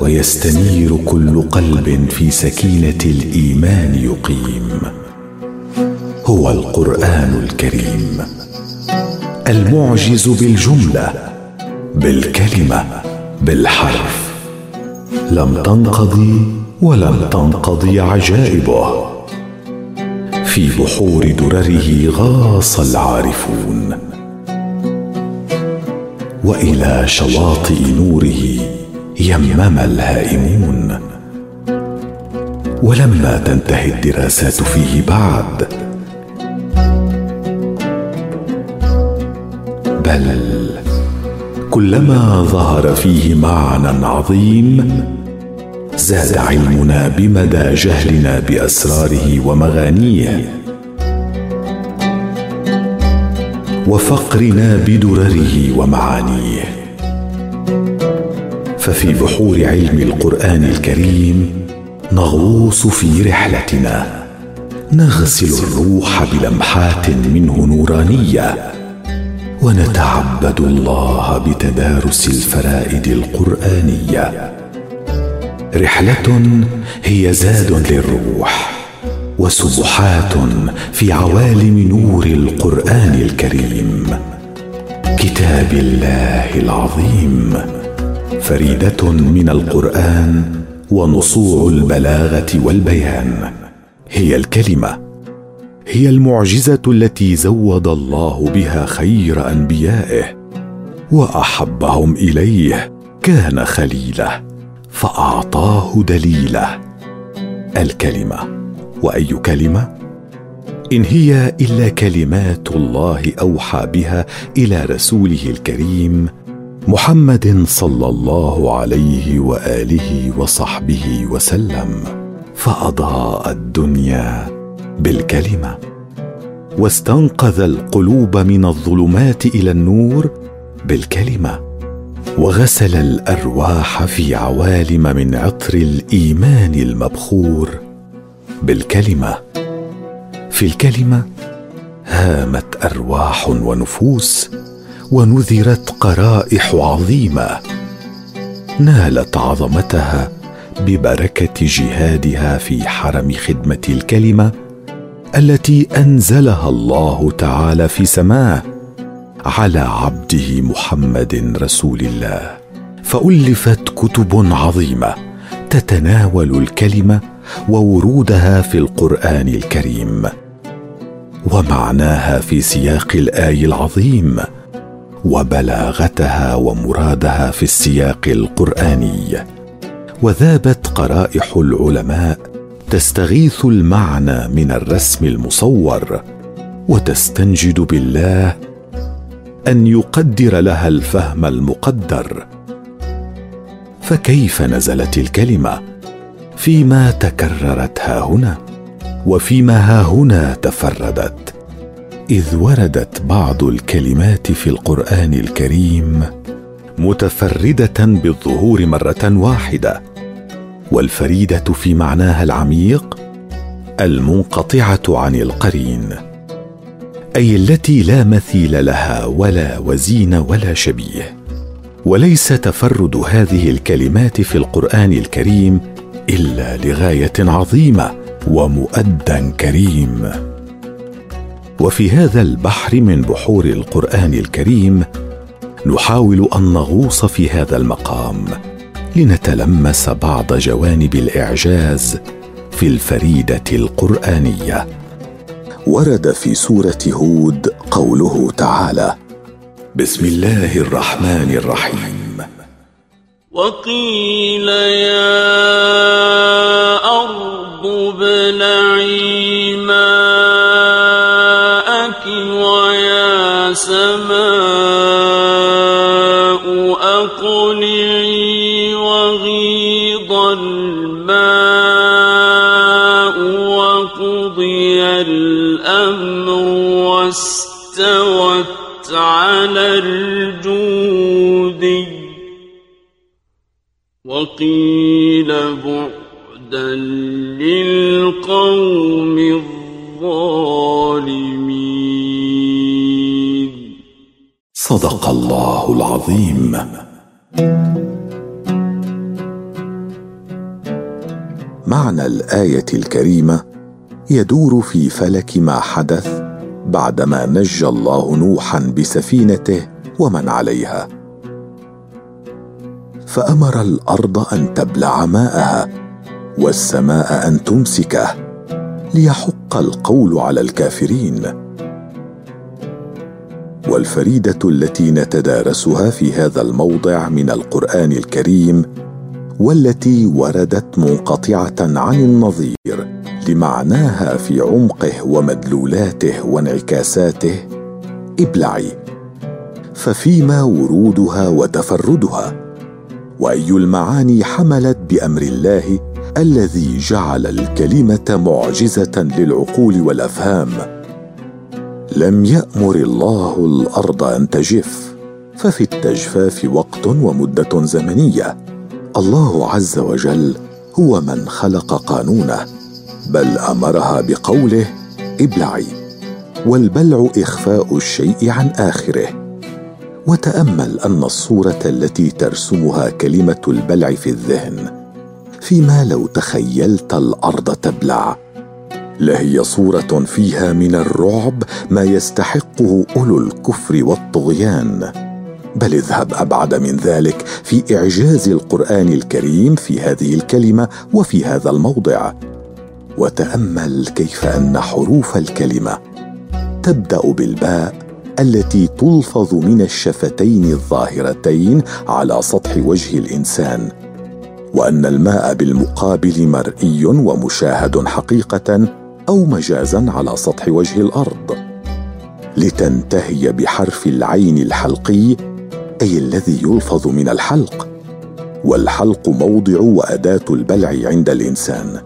ويستنير كل قلب في سكينة الإيمان يقيم. هو القرآن الكريم. المعجز بالجملة بالكلمة بالحرف. لم تنقضي ولم تنقضي عجائبه. في بحور درره غاص العارفون. وإلى شواطئ نوره يمم الهائمون. ولما تنتهي الدراسات فيه بعد. بل كلما ظهر فيه معنى عظيم زاد علمنا بمدى جهلنا بأسراره ومغانيه. وفقرنا بدرره ومعانيه. ففي بحور علم القرآن الكريم نغوص في رحلتنا. نغسل الروح بلمحات منه نورانية. ونتعبد الله بتدارس الفرائد القرآنية. رحلة هي زاد للروح وسبحات في عوالم نور القرآن الكريم. كتاب الله العظيم. فريدة من القرآن ونصوع البلاغة والبيان. هي الكلمة هي المعجزة التي زود الله بها خير أنبيائه وأحبهم إليه. كان خليله فأعطاه دليله. الكلمة وأي كلمة؟ إن هي إلا كلمات الله أوحى بها إلى رسوله الكريم محمد صلى الله عليه وآله وصحبه وسلم فأضاء الدنيا بالكلمة. واستنقذ القلوب من الظلمات إلى النور بالكلمة. وغسل الأرواح في عوالم من عطر الإيمان المبخور بالكلمة. في الكلمة هامت أرواح ونفوس ونذرت قرائح عظيمة. نالت عظمتها ببركة جهادها في حرم خدمة الكلمة التي أنزلها الله تعالى في سماه على عبده محمد رسول الله. فألفت كتب عظيمة تتناول الكلمة وورودها في القرآن الكريم. ومعناها في سياق الآي العظيم وبلاغتها ومرادها في السياق القرآني. وذابت قرائح العلماء تستغيث المعنى من الرسم المصور وتستنجد بالله أن يقدر لها الفهم المقدر. فكيف نزلت الكلمة؟ فيما تكررت ها هنا وفيما ها هنا تفردت. إذ وردت بعض الكلمات في القرآن الكريم متفردة بالظهور مرة واحدة والفريدة في معناها العميق المنقطعة عن القرين أي التي لا مثيل لها ولا وزين ولا شبيه. وليس تفرد هذه الكلمات في القرآن الكريم إلا لغاية عظيمة ومؤدى كريم. وفي هذا البحر من بحور القرآن الكريم نحاول أن نغوص في هذا المقام لنتلمس بعض جوانب الإعجاز في الفريدة القرآنية. ورد في سورة هود قوله تعالى بسم الله الرحمن الرحيم. وقيل يا أرض ابلعي ماءك السماء أقلعي وغيض الماء وقضي الأمر واستوت على الجود. وقيل بعدا للقوم الظالمين. صدق الله العظيم. معنى الآية الكريمة يدور في فلك ما حدث بعدما نجى الله نوحا بسفينته ومن عليها. فأمر الأرض أن تبلع ماءها والسماء أن تمسكه ليحق القول على الكافرين. والفريدة التي نتدارسها في هذا الموضع من القرآن الكريم والتي وردت منقطعة عن النظير لمعناها في عمقه ومدلولاته وانعكاساته إبلعي. ففيما ورودها وتفردها وأي المعاني حملت بأمر الله الذي جعل الكلمة معجزة للعقول والأفهام. لم يأمر الله الأرض أن تجف ففي التجفاف وقت ومدة زمنية. الله عز وجل هو من خلق قانونه بل أمرها بقوله ابلعي والبلع إخفاء الشيء عن آخره. وتأمل أن الصورة التي ترسمها كلمة البلع في الذهن فيما لو تخيلت الأرض تبلع. لهي صورة فيها من الرعب ما يستحقه أولو الكفر والطغيان. بل اذهب أبعد من ذلك في إعجاز القرآن الكريم في هذه الكلمة وفي هذا الموضع. وتأمل كيف أن حروف الكلمة تبدأ بالباء التي تلفظ من الشفتين الظاهرتين على سطح وجه الإنسان وأن الماء بالمقابل مرئي ومشاهد حقيقة أو مجازا على سطح وجه الأرض. لتنتهي بحرف العين الحلقي أي الذي يلفظ من الحلق. والحلق موضع وأداة البلع عند الإنسان.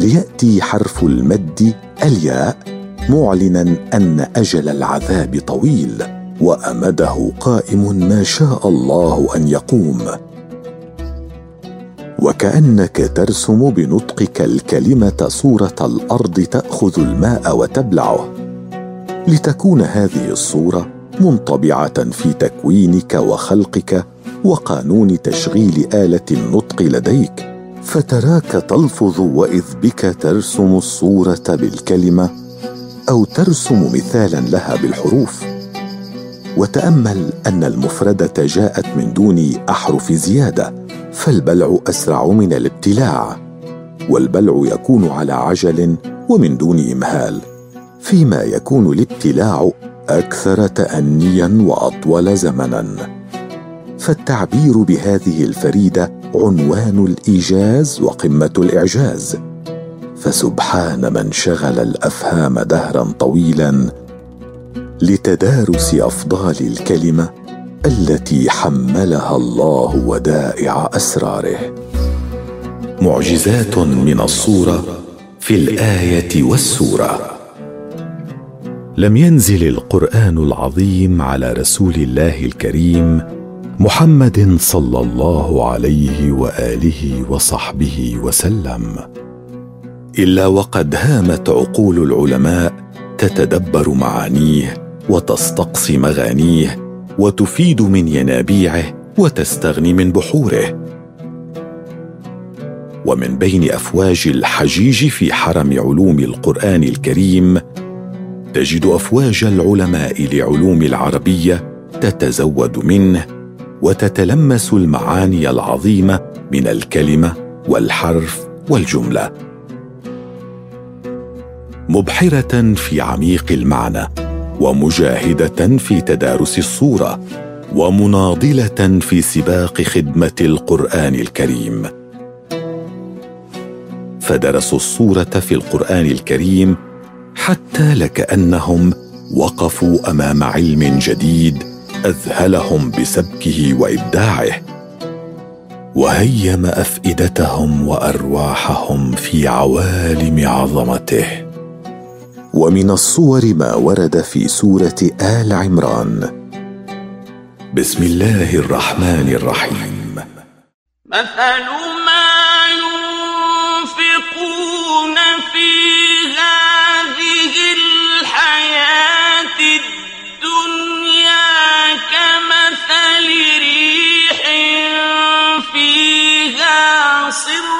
ليأتي حرف المد الياء معلنا أن أجل العذاب طويل. وأمده قائم ما شاء الله أن يقوم. وكأنك ترسم بنطقك الكلمة صورة الأرض تأخذ الماء وتبلعه. لتكون هذه الصورة منطبعة في تكوينك وخلقك وقانون تشغيل آلة النطق لديك فتراك تلفظ وإذ بك ترسم الصورة بالكلمة أو ترسم مثالا لها بالحروف. وتأمل أن المفردة جاءت من دون أحرف زيادة. فالبلع أسرع من الابتلاع والبلع يكون على عجل ومن دون إمهال فيما يكون الابتلاع أكثر تانيا وأطول زمنا. فالتعبير بهذه الفريدة عنوان الإيجاز وقمة الإعجاز. فسبحان من شغل الأفهام دهرا طويلا لتدارس أفضال الكلمة التي حملها الله ودائع أسراره. معجزات من الصورة في الآية والسورة. لم ينزل القرآن العظيم على رسول الله الكريم محمد صلى الله عليه وآله وصحبه وسلم. إلا وقد هامت عقول العلماء تتدبر معانيه وتستقصي مغانيه وتفيد من ينابيعه وتستغني من بحوره. ومن بين أفواج الحجيج في حرم علوم القرآن الكريم تجد أفواج العلماء لعلوم العربية تتزود منه وتتلمس المعاني العظيمة من الكلمة والحرف والجملة. مبحرة في عميق المعنى. ومجاهدة في تدارس الصورة ومناضلة في سباق خدمة القرآن الكريم. فدرسوا الصورة في القرآن الكريم حتى لكأنهم وقفوا أمام علم جديد أذهلهم بسبكه وإبداعه وهيم أفئدتهم وأرواحهم في عوالم عظمته. ومن الصور ما ورد في سورة آل عمران. بسم الله الرحمن الرحيم. مثل ما ينفقون في هذه الحياة الدنيا كمثل ريح فيها صر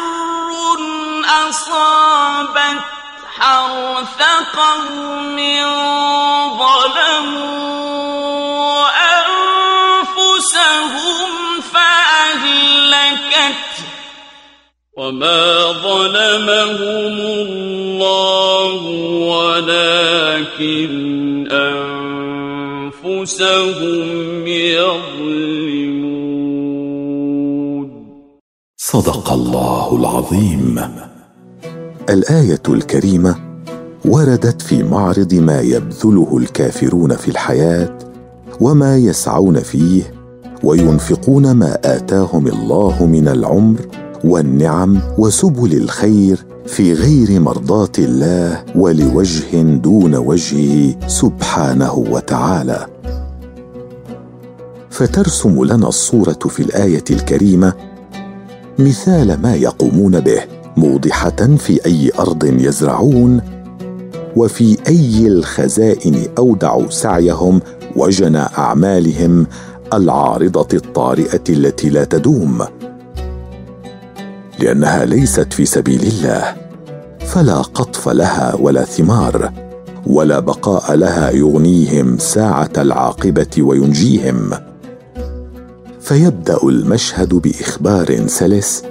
اصابت حرث قوم ظلموا أنفسهم فأهلكت وما ظلمهم الله ولكن أنفسهم يظلمون. صدق الله العظيم. الآية الكريمة وردت في معرض ما يبذله الكافرون في الحياة وما يسعون فيه وينفقون ما آتاهم الله من العمر والنعم وسبل الخير في غير مرضاة الله ولوجه دون وجهه سبحانه وتعالى. فترسم لنا الصورة في الآية الكريمة مثال ما يقومون به. موضحة في أي أرض يزرعون وفي أي الخزائن اودعوا سعيهم وجنى أعمالهم العارضة الطارئة التي لا تدوم. لأنها ليست في سبيل الله فلا قطف لها ولا ثمار ولا بقاء لها يغنيهم ساعة العاقبة وينجيهم. فيبدأ المشهد بإخبار سلس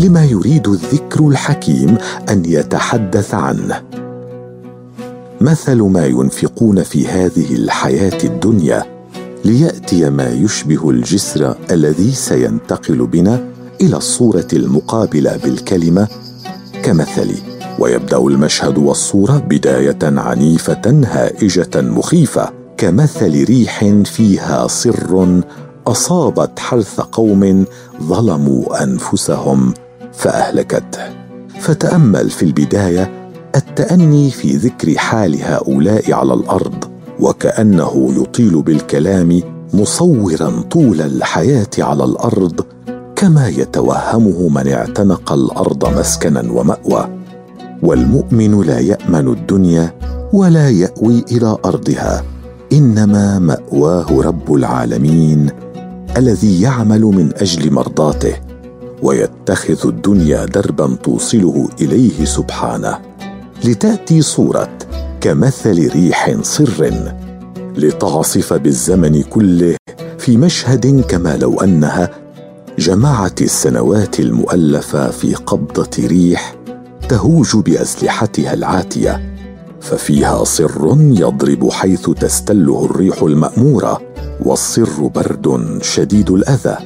لما يريد الذكر الحكيم أن يتحدث عنه. مثل ما ينفقون في هذه الحياة الدنيا ليأتي ما يشبه الجسر الذي سينتقل بنا إلى الصورة المقابلة بالكلمة كمثل ويبدأ المشهد والصورة بداية عنيفة هائجة مخيفة كمثل ريح فيها صر أصابت حرث قوم ظلموا أنفسهم فأهلكته. فتأمل في البداية التأني في ذكر حال هؤلاء على الأرض وكأنه يطيل بالكلام مصورا طول الحياة على الأرض كما يتوهمه من اعتنق الأرض مسكنا ومأوى. والمؤمن لا يأمن الدنيا ولا يأوي إلى أرضها إنما مأواه رب العالمين الذي يعمل من أجل مرضاته ويتخذ الدنيا دربا توصله إليه سبحانه لتأتي صورة كمثل ريح صر لتعصف بالزمن كله في مشهد كما لو أنها جمعت السنوات المؤلفة في قبضة ريح تهوج بأسلحتها العاتية ففيها صر يضرب حيث تستله الريح المأمورة. والصر برد شديد الأذى.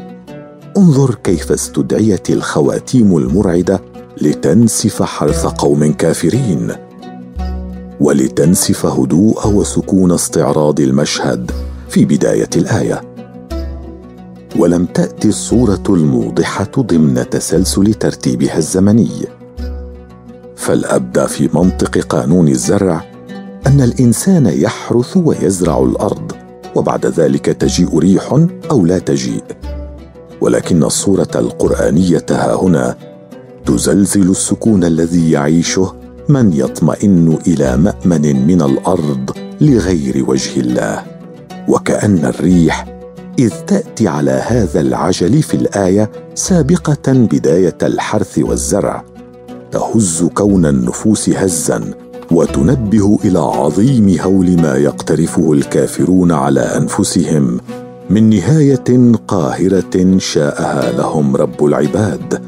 انظر كيف استدعيت الخواتيم المرعدة لتنسف حرث قوم كافرين. ولتنسف هدوء وسكون استعراض المشهد في بداية الآية. ولم تأتي الصورة الموضحة ضمن تسلسل ترتيبها الزمني. فالأبدى في منطق قانون الزرع أن الإنسان يحرث ويزرع الأرض. وبعد ذلك تجيء ريح أو لا تجيء. ولكن الصورة القرآنية ها هنا تزلزل السكون الذي يعيشه من يطمئن إلى مأمن من الأرض لغير وجه الله. وكأن الريح إذ تأتي على هذا العجل في الآية سابقة بداية الحرث والزرع تهز كون النفوس هزا وتنبه إلى عظيم هول ما يقترفه الكافرون على أنفسهم من نهاية قاهرة شاءها لهم رب العباد.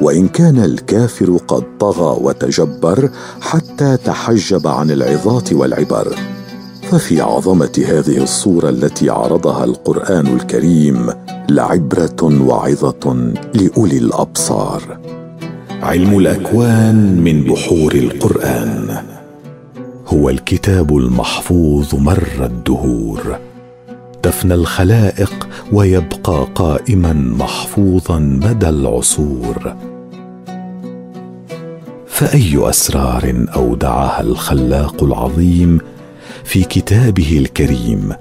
وإن كان الكافر قد طغى وتجبر حتى تحجب عن العظات والعبر ففي عظمة هذه الصورة التي عرضها القرآن الكريم لعبرة وعظة لأولي الأبصار. علم الأكوان من بحور القرآن. هو الكتاب المحفوظ مر الدهور. تفنى الخلائق ويبقى قائما محفوظا مدى العصور. فأي أسرار أودعها الخلاق العظيم في كتابه الكريم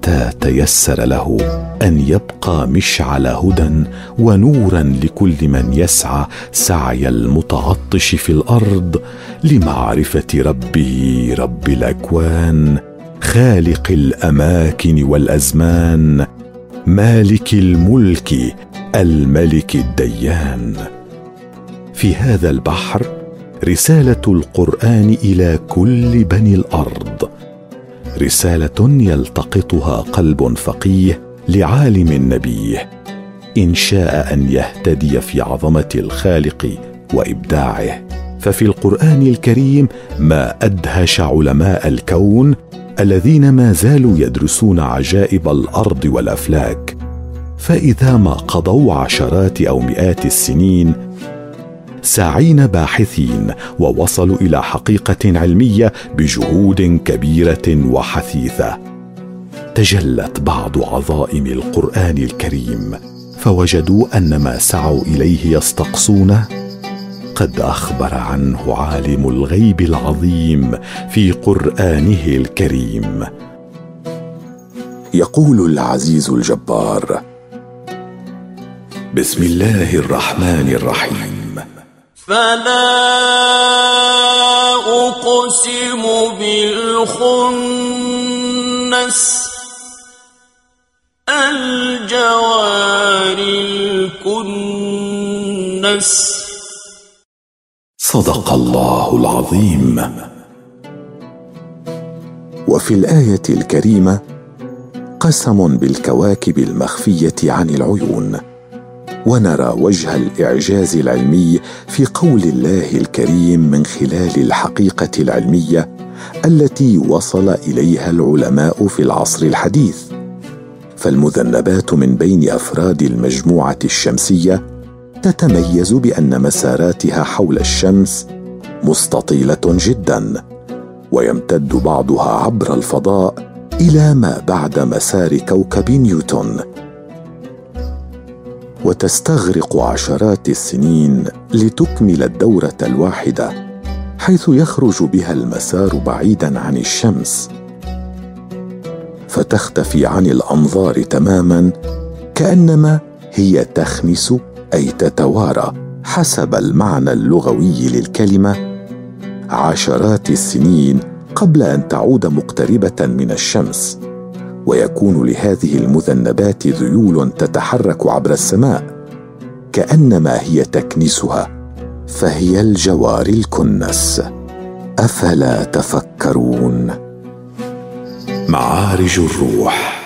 حتى تيسر له أن يبقى مشعل هدى ونورا لكل من يسعى سعي المتعطش في الأرض لمعرفة ربه رب الأكوان خالق الأماكن والأزمان مالك الملك الملك الديان. في هذا البحر رسالة القرآن إلى كل بني الأرض. رسالة يلتقطها قلب فقيه لعالم نبيه إن شاء أن يهتدي في عظمة الخالق وإبداعه. ففي القرآن الكريم ما أدهش علماء الكون الذين ما زالوا يدرسون عجائب الأرض والأفلاك. فإذا ما قضوا عشرات أو مئات السنين ساعين باحثين ووصلوا إلى حقيقة علمية بجهود كبيرة وحثيثة. تجلت بعض عظائم القرآن الكريم فوجدوا أن ما سعوا إليه يستقصونه. قد أخبر عنه عالم الغيب العظيم في قرآنه الكريم. يقول العزيز الجبار بسم الله الرحمن الرحيم. فلا اقسم بالخنس الجوار الكنس صدق الله العظيم. وفي الآية الكريمة قسم بالكواكب المخفية عن العيون. ونرى وجه الإعجاز العلمي في قول الله الكريم من خلال الحقيقة العلمية التي وصل إليها العلماء في العصر الحديث. فالمذنبات من بين أفراد المجموعة الشمسية تتميز بأن مساراتها حول الشمس مستطيلة جدا ويمتد بعضها عبر الفضاء إلى ما بعد مسار كوكب نيوتن. وتستغرق عشرات السنين لتكمل الدورة الواحدة حيث يخرج بها المسار بعيدا عن الشمس. فتختفي عن الأنظار تماما كأنما هي تخنس أي تتوارى حسب المعنى اللغوي للكلمة. عشرات السنين قبل أن تعود مقتربة من الشمس. ويكون لهذه المذنبات ذيول تتحرك عبر السماء كأنما هي تكنسها فهي الجوار الكنس. أفلا تفكرون؟ معارج الروح.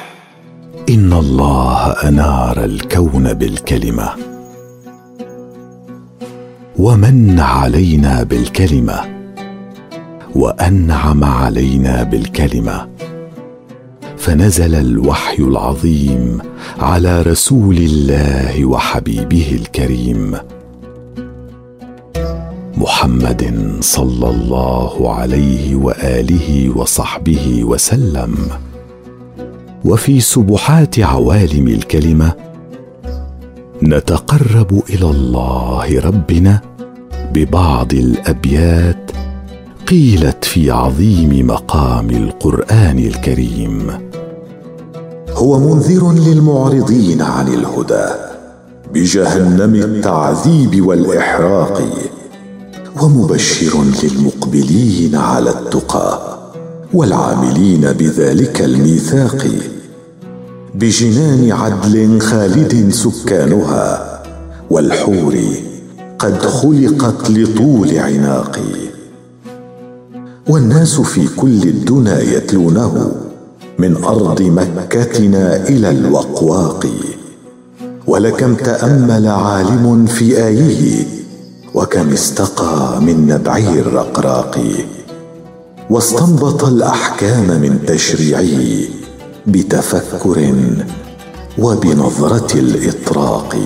إن الله أنار الكون بالكلمة. ومن علينا بالكلمة. وأنعم علينا بالكلمة. فنزل الوحي العظيم على رسول الله وحبيبه الكريم محمد صلى الله عليه وآله وصحبه وسلم. وفي سبحات عوالم الكلمة نتقرب إلى الله ربنا ببعض الأبيات قيلت في عظيم مقام القرآن الكريم. هو منذر للمعرضين عن الهدى بجهنم التعذيب والإحراق ومبشر للمقبلين على التقى والعاملين بذلك الميثاق بجنان عدل خالد سكانها والحور قد خلقت لطول عناق والناس في كل الدنا يتلونه من أرض مكتنا إلى الوقواق. ولكم تأمل عالم في آيه وكم استقى من نبعي الرقراق. واستنبط الأحكام من تشريعه بتفكر وبنظرة الإطراق.